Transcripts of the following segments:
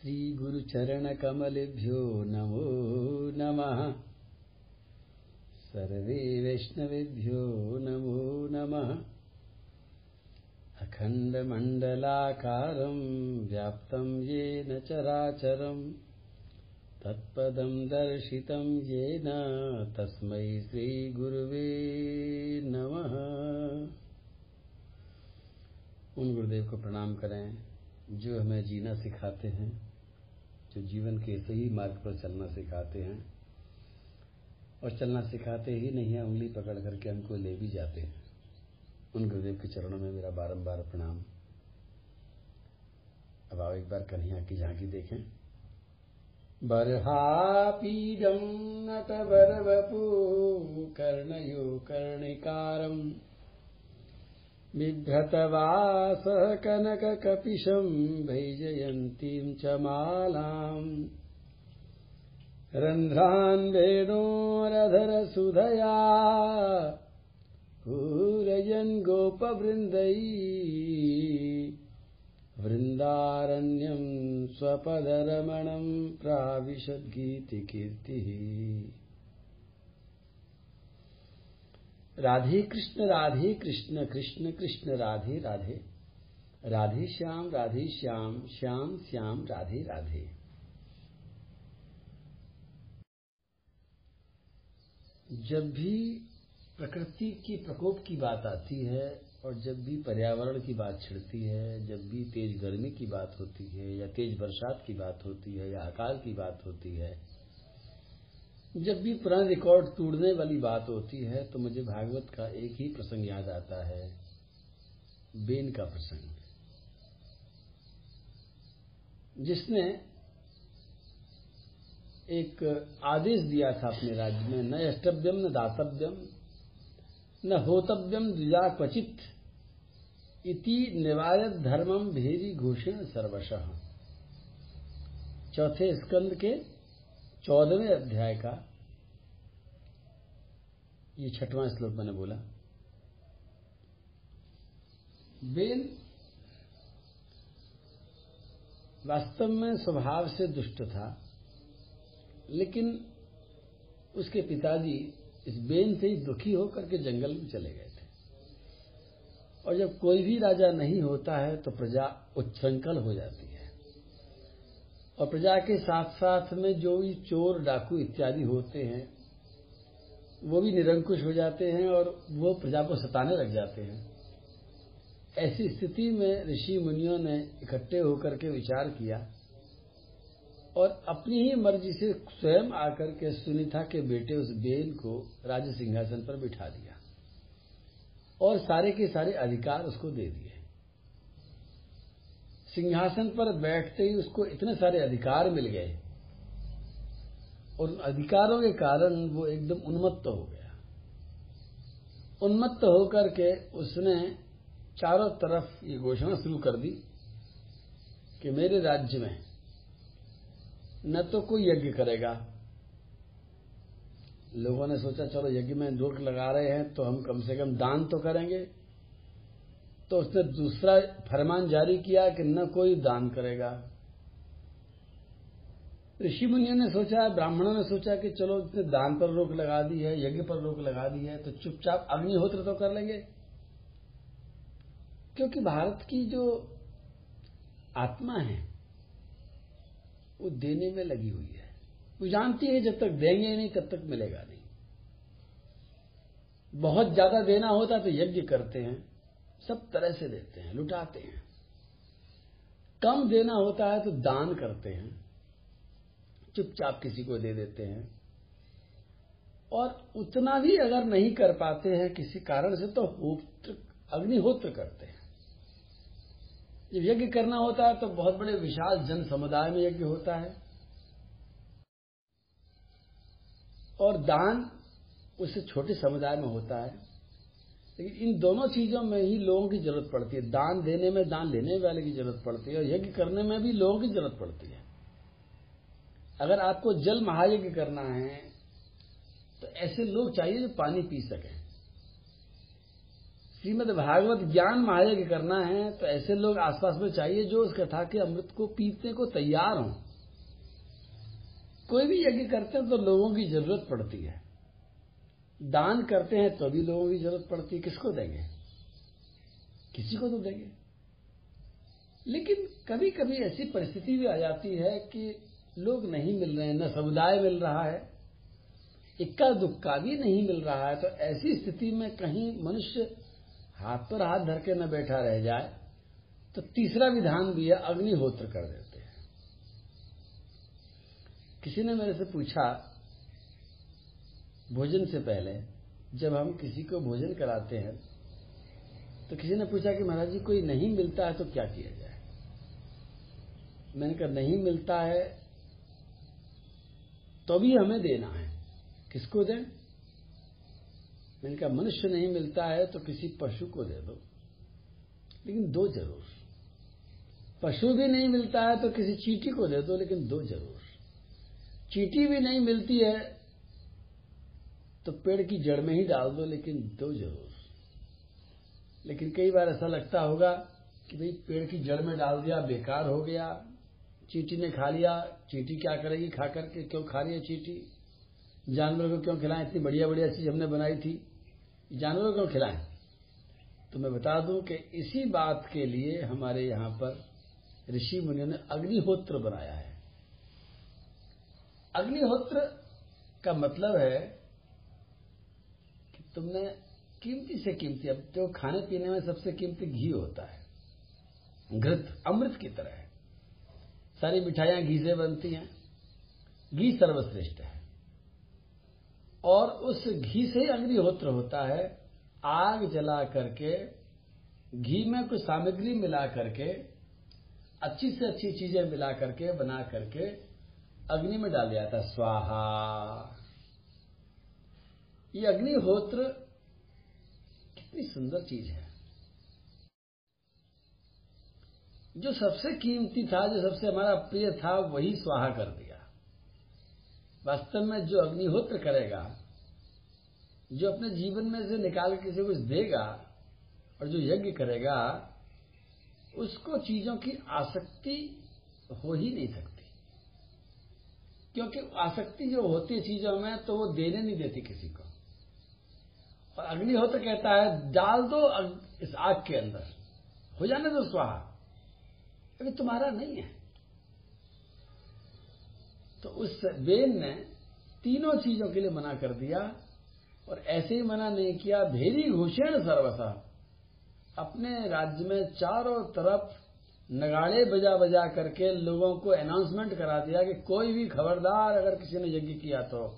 श्रीगुरुचरणकमलेभ्यो नमो नमः। सर्वे वैष्णवेभ्यो नमो नमः। अखण्डमण्डलाकारम् व्याप्तं येन चराचरम् तत्पदं दर्शितं येन तस्मै श्रीगुरुवे नमः। उन गुरुदेव को प्रणाम करें, जो हमें जीना सिखाते हैं। जो जीवन के सही मार्ग पर चलना सिखाते हैं, और चलना सिखाते ही नहीं है, उंगली पकड़ करके हमको ले भी जाते हैं। उन गुरुदेव के चरणों में मेरा बारंबार प्रणाम। अब आओ एक बार कन्हैया की झांकी देखें। बर्हापीडं नटवरवपू कर्णयो कर्णिकारम्। बिभ्रतवासः कनककपिशम् वैजयन्तीम् च मालाम्। रन्ध्रान् वेणोरधरसुधया पूरयन् गोपवृन्दै। वृन्दारण्यम् स्वपदरमणम् प्राविशद्गीतिकीर्तिः राधे कृष्ण राधे कृष्ण कृष्ण कृष्ण, राधे राधे। राधे श्याम राधे श्याम श्याम श्याम, राधे राधे। जब भी प्रकृति की प्रकोप की बात आती है और जब भी पर्यावरण की बात छिड़ती है, जब भी तेज गर्मी की बात होती है या तेज बरसात की बात होती है या अकाल की बात होती है जब भी पुराने रिकॉर्ड तोड़ने वाली बात होती है तो मुझे भागवत का एक ही प्रसंग याद आता है। बेन का प्रसंग। जिसने एक आदेश दिया था अपने राज्य में, न अष्टव्यम न दातव्यम, न होतव्यम द्विजा क्वचित इति निवायत धर्मम भेरी घोषण सर्वश। चौथे स्कंद के चौदहवें अध्याय का ये छठवां श्लोक मैंने बोला। बेन, वास्तव में स्वभाव से दुष्ट था, लेकिन उसके पिताजी इस बेन से ही दुखी होकर के जंगल में चले गए थे। और जब कोई भी राजा नहीं होता है तो प्रजा उच्छृंखल हो जाती है। और प्रजा के साथ साथ में जो भी चोर, डाकू इत्यादि होते हैं, वो भी निरंकुश हो जाते हैं और वो प्रजा को सताने लग जाते हैं। ऐसी स्थिति में ऋषि मुनियों ने इकट्ठे होकर के विचार किया और अपनी ही मर्ज़ी से स्वयं आकर के सुनीता के बेटे उस बेन को राज सिंहासन पर बिठा दिया और सारे के सारे अधिकार उसको दे दिए। सिंहासन पर बैठते ही उसको इतने सारे अधिकार मिल गए। और अधिकारों के कारण वो एकदम उन्मत्त हो गया। उन्मत्त होकर के उसने चारों तरफ़ ये घोषणा शुरू कर दी कि मेरे राज्य में न तो कोई यज्ञ करेगा। लोगों ने सोचा, चलो यज्ञ में रोक लगा रहे हैं तो हम कम से कम दान तो करेंगे। तो उसने दूसरा फरमान जारी किया कि न कोई दान करेगा। ऋषि मुनियों ने सोचा, ब्राह्मणों ने सोचा कि चलो इसने दान पर रोक लगा दी है, यज्ञ पर रोक लगा दी है तो चुपचाप अग्निहोत्र तो कर लेंगे। क्योंकि भारत की जो आत्मा है, वो देने में लगी हुई है। वो जानती है, जब तक देंगे नहीं, तब तक मिलेगा नहीं। बहुत ज़्यादा देना होता तो यज्ञ करते हैं। सब तरह से देते हैं, लुटाते हैं। कम देना होता है तो दान करते हैं, चुपचाप किसी को दे देते हैं। और उतना भी अगर नहीं कर पाते हैं, किसी कारण से तो होत्र, अग्निहोत्र करते हैं। जब यज्ञ करना होता है तो बहुत बड़े विशाल जन समुदाय में यज्ञ होता है। और दान उससे छोटे समुदाय में होता है। लेकिन इन दोनों चीज़ों में ही लोगों की ज़रूरत पड़ती है। दान देने में दान लेने वाले की ज़रूरत पड़ती है और यज्ञ करने में भी लोगों की ज़रूरत पड़ती है। अगर आपको जल महायज्ञ करना है तो ऐसे लोग चाहिए जो पानी पी सकें। श्रीमद भागवत ज्ञान महायज्ञ करना है तो ऐसे लोग आसपास में चाहिए जो उस कथा के अमृत को पीने को तैयार हों। कोई भी यज्ञ करते हैं तो लोगों की ज़रूरत पड़ती है। दान करते हैं तो भी लोगों की ज़रूरत पड़ती है। किसको देंगे? किसी को तो देंगे। लेकिन कभी कभी ऐसी परिस्थिति भी आ जाती है कि लोग नहीं मिल रहे हैं, न समुदाय मिल रहा है, इक्का दुक्का भी नहीं मिल रहा है। तो ऐसी स्थिति में कहीं मनुष्य हाथ पर हाथ धर के न बैठा रह जाए तो तीसरा विधान भी है, अग्निहोत्र कर देते हैं। किसी ने मेरे से पूछा भोजन से पहले जब हम किसी को भोजन कराते हैं तो किसी ने पूछा कि महाराज जी, कोई नहीं मिलता है तो क्या किया जाए? मैंने कहा, नहीं मिलता है तो भी हमें देना है। किसको दें? मैंने कहा, मनुष्य नहीं मिलता है तो किसी पशु को दे दो। लेकिन दो ज़रूर। पशु भी नहीं मिलता है तो किसी चीटी को दे दो, लेकिन दो ज़रूर। चीटी भी नहीं मिलती है तो पेड़ की जड़ में ही डाल दो, लेकिन दो ज़रूर। लेकिन कई बार ऐसा लगता होगा कि भाई पेड़ की जड़ में डाल दिया, बेकार हो गया, चीटी ने खा लिया, चीटी क्या करेगी खा करके, क्यों खा रही है चीटी? जानवर को क्यों खिलाएँ? इतनी बढ़िया बढ़िया चीज़ हमने बनाई थी। जानवरों को क्यों खिलाएँ? तो मैं बता दूँ कि इसी बात के लिए हमारे यहाँ पर ऋषि मुनियों ने अग्निहोत्र बनाया है। अग्निहोत्र का मतलब है तुमने कीमती से कीमती, अब जो खाने पीने में सबसे कीमती घी होता है, घृत, अमृत की तरह है। सारी मिठाइयाँ घी से बनती हैं, घी सर्वश्रेष्ठ है। और उस घी से अग्निहोत्र होता है, आग जला करके, घी में कुछ सामग्री मिला करके, अच्छी से अच्छी चीज़ें मिला करके, बना करके, अग्नि में डाल दिया था स्वाहा। ये अग्निहोत्र कितनी सुंदर चीज़ है। जो सबसे कीमती था, जो सबसे हमारा प्रिय था, वही स्वाहा कर दिया। वास्तव में जो अग्निहोत्र करेगा, जो अपने जीवन में से निकाल के किसी को देगा और जो यज्ञ करेगा, उसको चीज़ों की आसक्ति हो ही नहीं सकती। क्योंकि आसक्ति जो होती है चीज़ों में तो वो देने नहीं देती किसी को। और अग्निहोत्र कहता है, डाल दो इस आग के अंदर। हो जाने दो स्वाहा। अभी तुम्हारा नहीं है। तो उस बेन ने तीनों चीज़ों के लिए मना कर दिया और ऐसे ही मना नहीं किया। भेरी घोषण सर्वसा। अपने राज्य में चारों तरफ़ नगाड़े बजा बजा करके लोगों को अनाउंसमेंट करा दिया कि कोई भी खबरदार अगर किसी ने यज्ञ किया तो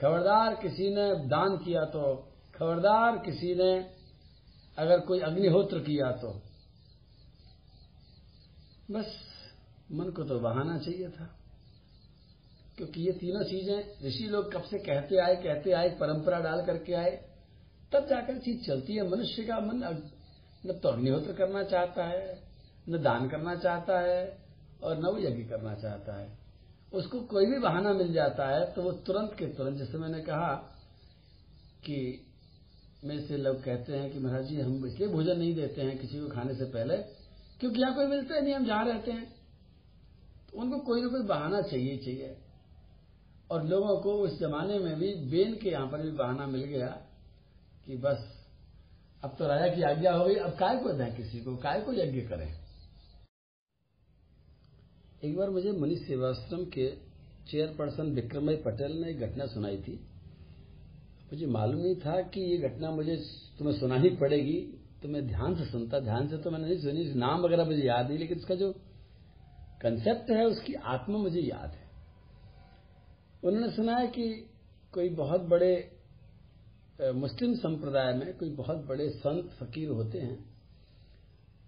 खबरदार किसी ने दान किया तो खबरदार किसी ने अगर कोई अग्निहोत्र किया तो। बस मन को तो बहाना चाहिए था। क्योंकि ये तीनों चीज़ें ऋषि लोग कब से कहते आए कहते आए, परंपरा डाल करके आए, तब जाकर चीज़ चलती है। मनुष्य का मन न तो अग्निहोत्र करना चाहता है, न दान करना चाहता है और न वो यज्ञ करना चाहता है। उसको कोई भी बहाना मिल जाता है तो वो तुरंत के तुरंत, जैसे मैंने कहा कि मेरे से लोग कहते हैं कि महाराज जी, हम इसलिए भोजन नहीं देते हैं किसी को खाने से पहले, क्योंकि यहाँ कोई मिलता ही नहीं, हम जहाँ रहते हैं। तो उनको कोई ना कोई बहाना चाहिए चाहिए। और लोगों को उस जमाने में भी बेन के यहाँ पर भी बहाना मिल गया कि बस, अब तो राजा की आज्ञा हो गई, अब काय को दें किसी को, काय को यज्ञ करें? एक बार मुझे मनीष सेवाश्रम के चेयरपर्सन विक्रमय पटेल ने एक घटना सुनाई थी। मुझे मालूम नहीं था कि ये घटना मुझे तुम्हें सुनानी पड़ेगी। तो मैं ध्यान से सुनता, ध्यान से तो मैंने नहीं सुनी। नाम वगैरह मुझे याद नहीं, लेकिन उसका जो कंसेप्ट है, उसकी आत्मा मुझे याद है। उन्होंने सुना है कि कोई बहुत बड़े मुस्लिम संप्रदाय में कोई बहुत बड़े संत, फकीर होते हैं,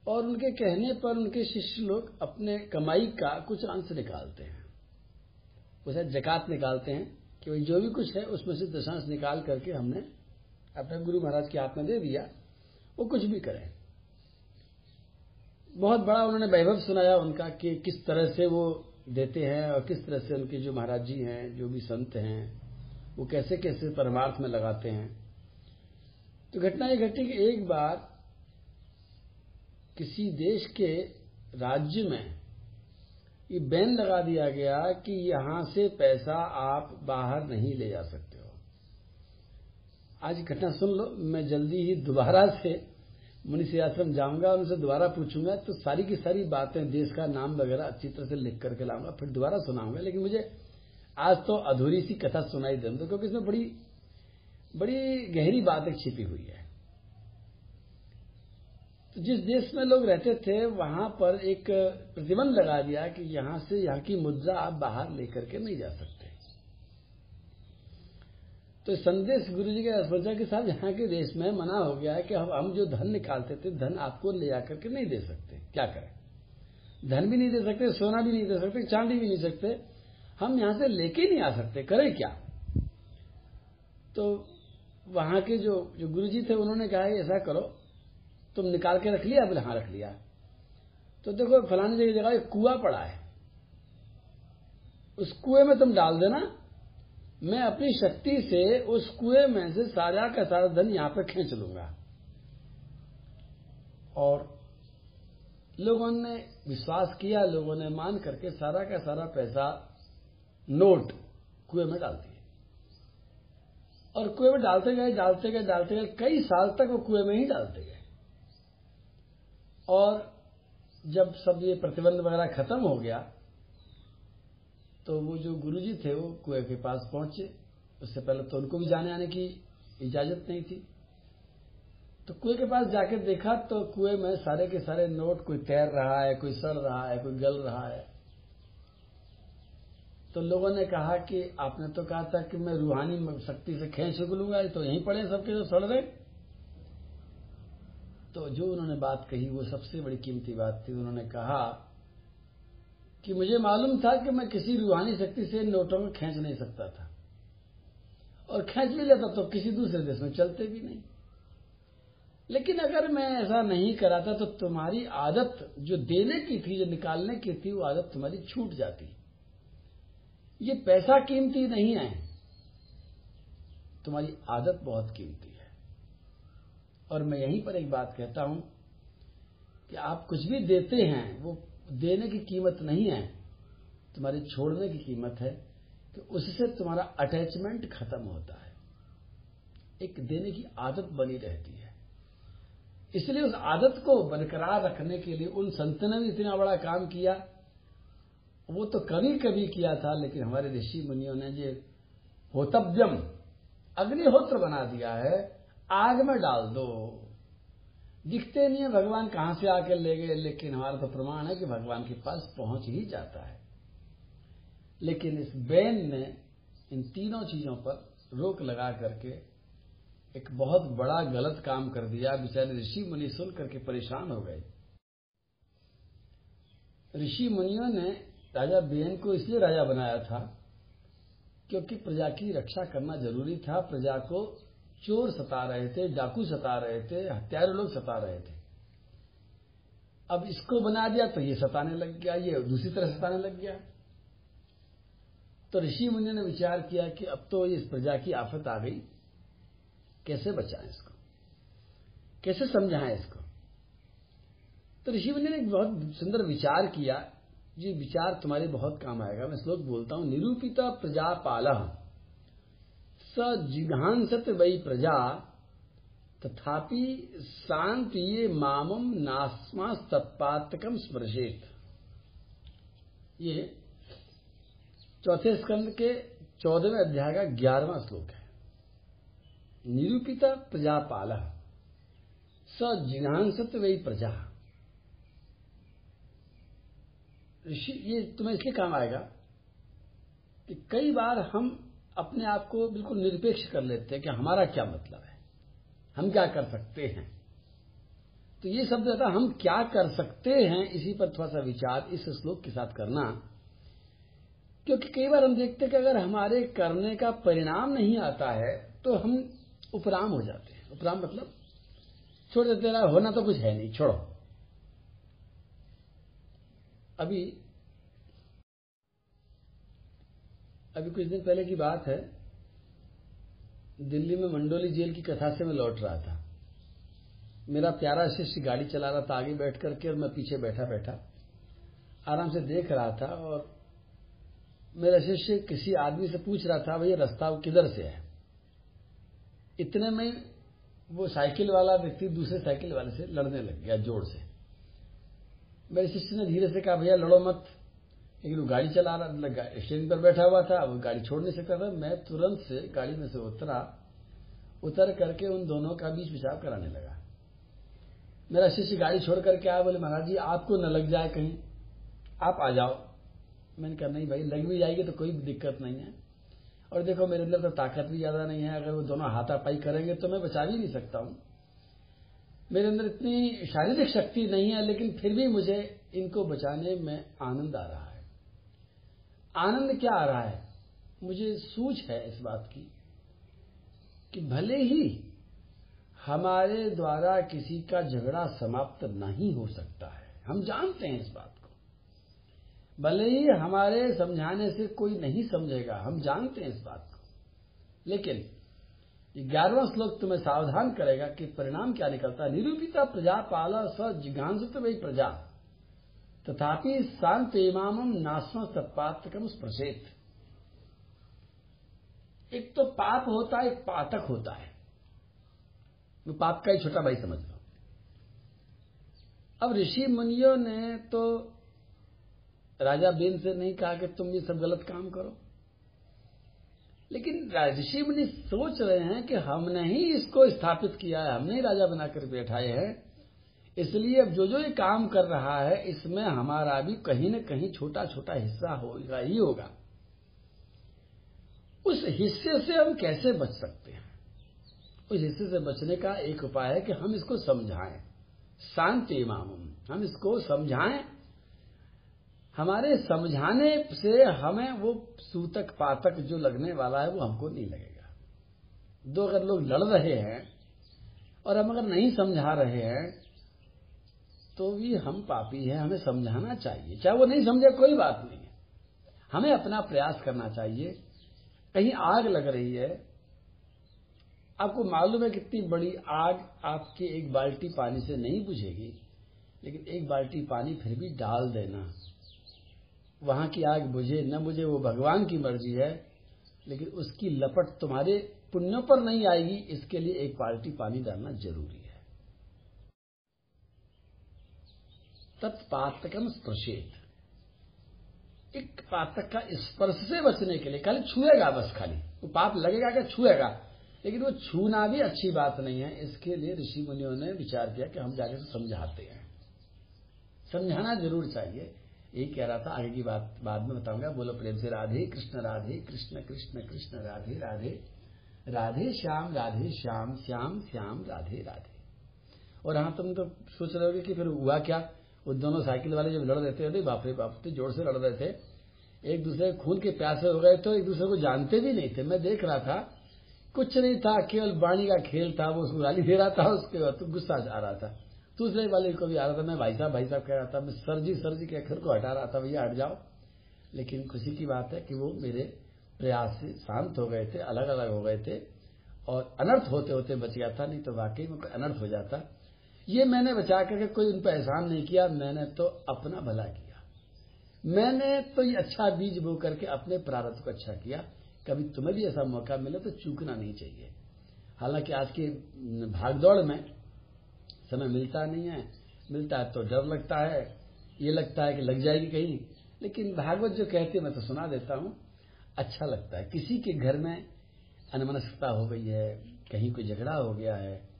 और उनके कहने पर उनके शिष्य लोग अपने कमाई का कुछ अंश निकालते हैं। उसे जकात निकालते हैं। कि भाई जो भी कुछ है, उसमें से दशांश निकाल करके हमने अपने गुरु महाराज की हाथ में दे दिया, वो कुछ भी करें। बहुत बड़ा उन्होंने वैभव सुनाया उनका कि किस तरह से वो देते हैं और किस तरह से उनके जो महाराज जी हैं, जो भी संत हैं, वो कैसे कैसे परमार्थ में लगाते हैं। तो घटना ये घटी कि एक बार किसी देश के राज्य में ये बैन लगा दिया गया कि यहाँ से पैसा आप बाहर नहीं ले जा सकते हो। आज घटना सुन लो, मैं जल्दी ही दोबारा से मुनिषि आश्रम जाऊँगा उनसे दोबारा पूछूँगा तो सारी की सारी बातें देश का नाम वगैरह अच्छी तरह से लिख करके लाऊँगा, फिर दोबारा सुनाऊँगा। लेकिन मुझे आज तो अधूरी सी कथा सुनाई दे क्योंकि इसमें बड़ी बड़ी गहरी बात छिपी हुई है। तो जिस देश में लोग रहते थे, वहाँ पर एक प्रतिबंध लगा दिया कि यहाँ से यहाँ की मुद्रा आप बाहर लेकर के नहीं जा सकते। तो संदेश गुरु जी के सोचा के साथ यहाँ के देश में मना हो गया है कि हम जो धन निकालते थे, धन आपको ले जाकर के नहीं दे सकते। क्या करें? धन भी नहीं दे सकते, सोना भी नहीं दे सकते, चांदी भी नहीं सकते। हम यहाँ से लेके नहीं आ सकते। करें क्या? तो वहाँ के जो जो गुरु जी थे, उन्होंने कहा, ऐसा करो तुम निकाल के रख लिया, बोले हाँ रख लिया। तो देखो, फलानी जगह जगह एक कुआ पड़ा है। उस कुएँ में तुम डाल देना। मैं अपनी शक्ति से उस कुएँ में से सारा का सारा धन यहाँ पर खींच लूँगा। और लोगों ने विश्वास किया, लोगों ने मान करके सारा का सारा पैसा नोट कुएँ में डाल दिए। और कुएँ में डालते गए डालते गए डालते गए, कई साल तक वो कुएँ में ही डालते गए। और जब सब ये प्रतिबंध वगैरह खत्म हो गया तो वो जो गुरुजी थे, वो कुएँ के पास पहुँचे। उससे पहले तो उनको भी जाने आने की इजाज़त नहीं थी। तो कुएँ के पास जाकर देखा तो कुएँ में सारे के सारे नोट, कोई तैर रहा है, कोई सड़ रहा है, कोई गल रहा है। तो लोगों ने कहा कि आपने तो कहा था कि मैं रूहानी शक्ति से खेच लूँगा तो यहीं पड़े सबके जो सड़ रहे। तो जो उन्होंने बात कही, वो सबसे बड़ी कीमती बात थी। उन्होंने कहा कि मुझे मालूम था कि मैं किसी रूहानी शक्ति से नोटों में खींच नहीं सकता था। और खींच भी लेता तो किसी दूसरे देश में चलते भी नहीं। लेकिन अगर मैं ऐसा नहीं कराता तो तुम्हारी आदत जो देने की थी, जो निकालने की थी, वो आदत तुम्हारी छूट जाती। ये पैसा कीमती नहीं है। तुम्हारी आदत बहुत कीमती। और मैं यहीं पर एक बात कहता हूँ कि आप कुछ भी देते हैं, वो देने की कीमत नहीं है, तुम्हारे छोड़ने की कीमत है कि उससे तुम्हारा अटैचमेंट खत्म होता है। एक देने की आदत बनी रहती है। इसलिए उस आदत को बरकरार रखने के लिए उन संत ने भी इतना बड़ा काम किया। वो तो कभी कभी किया था, लेकिन हमारे ऋषि मुनियों ने जो होतव्यम अग्निहोत्र बना दिया है। आग में डाल दो। दिखते नहीं है, भगवान कहाँ से आकर ले गए, लेकिन हमारा तो प्रमाण है कि भगवान के पास पहुँच ही जाता है। लेकिन इस बैन ने इन तीनों चीज़ों पर रोक लगा करके एक बहुत बड़ा गलत काम कर दिया। बेचारे ऋषि मुनि सुन करके परेशान हो गए। ऋषि मुनियों ने राजा बेन को इसलिए राजा बनाया था क्योंकि प्रजा की रक्षा करना ज़रूरी था। प्रजा को चोर सता रहे थे, डाकू सता रहे थे, हत्यारे लोग सता रहे थे। अब इसको बना दिया तो ये सताने लग गया, ये दूसरी तरह सताने लग गया। तो ऋषि मुनि ने विचार किया कि अब तो इस प्रजा की आफत आ गई। कैसे बचाएँ इसको? कैसे समझाएँ इसको? तो ऋषि मुनि ने एक बहुत सुंदर विचार किया ये विचार तुम्हारे बहुत काम आएगा, मैं श्लोक बोलता हूँ, निरूपिता प्रजापाल। स जिघांसत वही प्रजा, तथापि शांत ये मामम नास्मा तत्पातकम स्मृशेत ये चौथे स्कंद के चौदहवें अध्याय का ग्यारहवां श्लोक है। निरूपिता प्रजापाल, स जिघांसत वही प्रजा। ऋषि, ये तुम्हें इसलिए काम आएगा कि कई बार हम अपने आप को बिल्कुल निरपेक्ष कर लेते हैं कि हमारा क्या मतलब है? हम क्या कर सकते हैं? तो ये शब्द रहता हम क्या कर सकते हैं, इसी पर थोड़ा सा विचार इस श्लोक के साथ करना। क्योंकि कई बार हम देखते हैं कि अगर हमारे करने का परिणाम नहीं आता है तो हम उपराम हो जाते हैं। उपराम मतलब छोड़ देते होना तो कुछ है नहीं, छोड़ो। अभी अभी कुछ दिन पहले की बात है, दिल्ली में मंडोली जेल की कथा से मैं लौट रहा था। मेरा प्यारा शिष्य गाड़ी चला रहा था, आगे बैठ करके और मैं पीछे बैठा बैठा, आराम से देख रहा था और मेरा शिष्य किसी आदमी से पूछ रहा था भैया रास्ता किधर से है? इतने में वो साइकिल वाला व्यक्ति दूसरे साइकिल वाले से लड़ने लग गया ज़ोर से। मेरे शिष्य ने धीरे से कहा, भैया लड़ो मत लेकिन वो गाड़ी चला रहा स्टेरिंग पर बैठा हुआ था, वो गाड़ी छोड़ नहीं सकता था, मैं तुरंत से गाड़ी में से उतरा, उतर करके उन दोनों का बीच पिछाव कराने लगा। मेरा शिष्य गाड़ी छोड़ करके आया, बोले, महाराज जी, आपको न लग जाए कहीं, आप आ जाओ। मैंने कहा, नहीं भाई, लग भी जाएगी तो कोई दिक्कत नहीं है। और देखो, मेरे अंदर तो ताकत भी ज़्यादा नहीं है, अगर वो दोनों हाथापाई करेंगे तो मैं बचा भी नहीं सकता हूँ। मेरे अंदर इतनी शारीरिक शक्ति नहीं है, लेकिन फिर भी मुझे इनको बचाने में आनंद आ रहा है। आनंद क्या आ रहा है? मुझे सूझ है इस बात की कि भले ही हमारे द्वारा किसी का झगड़ा समाप्त नहीं हो सकता है, हम जानते हैं इस बात को। भले ही हमारे समझाने से कोई नहीं समझेगा, हम जानते हैं इस बात को। लेकिन ग्यारहवा श्लोक तुम्हें सावधान करेगा कि परिणाम क्या निकलता है? निरूपिता प्रजा पाला स जिज्ञांसित वही प्रजा। तथापि शांत इमाम नास्म तत्पात्रकम स्प्रशेत एक तो पाप होता है, एक पातक होता है। वो पाप का ही छोटा भाई समझ लो अब ऋषि मुनियों ने तो राजा बेन से नहीं कहा कि तुम ये सब गलत काम करो। लेकिन ऋषि मुनि सोच रहे हैं कि हमने ही इसको स्थापित किया है, हमने ही राजा बनाकर बैठाए हैं। इसलिए अब जो जो ये काम कर रहा है, इसमें हमारा भी कहीं न कहीं छोटा छोटा हिस्सा होगा ही होगा। उस हिस्से से हम कैसे बच सकते हैं? उस हिस्से से बचने का एक उपाय है कि हम इसको समझाएँ। शांति इमाम हम इसको समझाएँ। हमारे समझाने से हमें वो सूतक, पातक जो लगने वाला है, वो हमको नहीं लगेगा। दो अगर लोग लड़ रहे हैं और हम अगर नहीं समझा रहे हैं तो भी हम पापी हैं, हमें समझाना चाहिए। चाहे वो नहीं समझे, कोई बात नहीं है। हमें अपना प्रयास करना चाहिए। कहीं आग लग रही है, आपको मालूम है कितनी बड़ी आग आपकी एक बाल्टी पानी से नहीं बुझेगी, लेकिन एक बाल्टी पानी फिर भी डाल देना। वहाँ की आग बुझे, न बुझे, वो भगवान की मर्ज़ी है, लेकिन उसकी लपट तुम्हारे पुण्यों पर नहीं आएगी। इसके लिए एक बाल्टी पानी डालना ज़रूरी है। तत्पातकम स्पर्शेत एक पातक का स्पर्श से बचने के लिए, खाली छुएगा बस खाली। वो पाप लगेगा क्या? छुएगा। लेकिन वो छूना भी अच्छी बात नहीं है। इसके लिए ऋषि मुनियों ने विचार किया कि हम जाके समझाते हैं। समझाना ज़रूर चाहिए। यही कह रहा था, आगे की बात, बाद में बताऊँगा। बोलो प्रेम से, राधे कृष्ण राधे कृष्ण कृष्ण कृष्ण, राधे राधे। राधे श्याम राधे श्याम श्याम श्याम, राधे राधे। और हाँ तुम तो सोच रहे हो कि फिर हुआ क्या? वो दोनों साइकिल वाले जब लड़ रहे थे बाप रे बाप ज़ोर से लड़ रहे थे। एक दूसरे खून के प्यासे हो गए तो एक दूसरे को जानते भी नहीं थे। मैं देख रहा था, कुछ नहीं था, केवल बाणी का खेल था, वो उसको गाली दे रहा था, उसके बाद तो गुस्सा आ रहा था। दूसरे वाले को भी आ रहा था, मैं भाई साहब भाई साहब कह रहा था, मैं सर जी सर जी कहकर को हटा रहा था, भैया हट जाओ। लेकिन खुशी की बात है कि वो मेरे प्रयास से शांत हो गए थे अलग अलग हो गए थे, और अनर्थ होते होते बच गया था, नहीं तो वाकई में अनर्थ हो जाता। ये मैंने बचा करके कोई उन पर एहसान नहीं किया, मैंने तो अपना भला किया। मैंने तो ये अच्छा बीज बो करके अपने प्रारब्ध को अच्छा किया। कभी तुम्हें भी ऐसा मौका मिले तो चूकना नहीं चाहिए। हालाँकि आज की भागदौड़ में समय मिलता नहीं है। मिलता है तो डर लगता है, ये लगता है कि लग जाएगी कहीं। लेकिन भागवत जो कहते मैं तो सुना देता हूँ अच्छा लगता है। किसी के घर में अनमनस्कता हो गई है, कहीं कोई झगड़ा हो गया है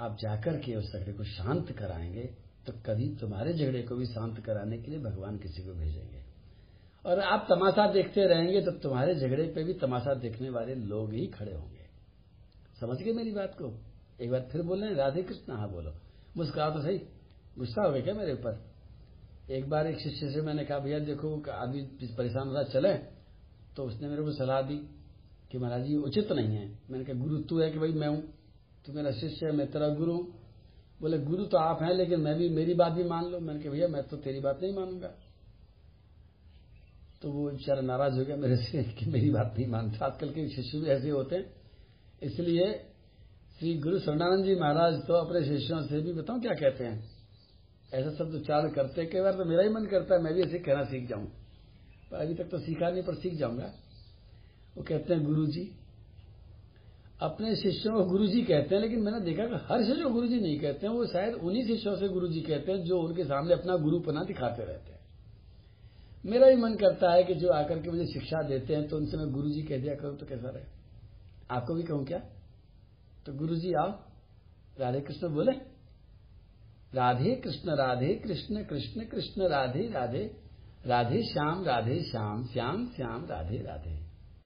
आप जाकर के उस झगड़े को शांत कराएँगे तो कभी तुम्हारे झगड़े को भी शांत कराने के लिए भगवान किसी को भेजेंगे। और आप तमाशा देखते रहेंगे तो तुम्हारे झगड़े पे भी तमाशा देखने वाले लोग ही खड़े होंगे। समझ गए मेरी बात को? एक बार फिर बोले राधे कृष्ण। हाँ बोलो। मुस्कुराओ तो सही। गुस्सा हो गया क्या मेरे ऊपर? एक बार एक शिष्य से मैंने कहा, भैया, देखो, आदमी परेशान हो रहा चले। तो उसने मेरे को सलाह दी कि, महाराज जी, उचित नहीं है। मैंने कहा, गुरु, तू है कि भाई मैं हूँ? तू मेरा शिष्य है, मैं तेरा गुरु बोले, गुरु तो आप हैं, लेकिन मैं भी, मेरी बात भी मान लो। मैंने कहा, भैया, मैं तो तेरी बात नहीं मानूँगा। तो वो बेचारा नाराज़ हो गया मेरे से कि मेरी बात नहीं मानता। आजकल के शिष्य भी ऐसे होते हैं। इसलिए श्री गुरु शरणानंद जी महाराज तो अपने शिष्यों से भी, बताऊँ क्या कहते हैं? ऐसा शब्द उच्चारण करते कई बार तो मेरा ही मन करता है, मैं भी ऐसे कहना सीख जाऊँ। पर अभी तक तो सीखा नहीं, पर सीख जाऊँगा। वो कहते हैं गुरु जी अपने शिष्यों को गुरु जी कहते हैं, लेकिन मैंने देखा कि हर शिष्य को गुरु जी नहीं कहते हैं, वो शायद उन्हीं शिष्यों से गुरु जी कहते हैं जो उनके सामने अपना गुरुपना दिखाते रहते हैं। मेरा भी मन करता है कि जो आकर के मुझे शिक्षा देते हैं तो उनसे मैं गुरु जी कह दिया करूँ तो कैसा रहे? आपको भी कहूँ क्या? तो गुरु जी आओ, राधे कृष्ण बोले, राधे कृष्ण राधे कृष्ण कृष्ण कृष्ण, राधे राधे राधे श्याम राधे श्याम श्याम श्याम, राधे राधे।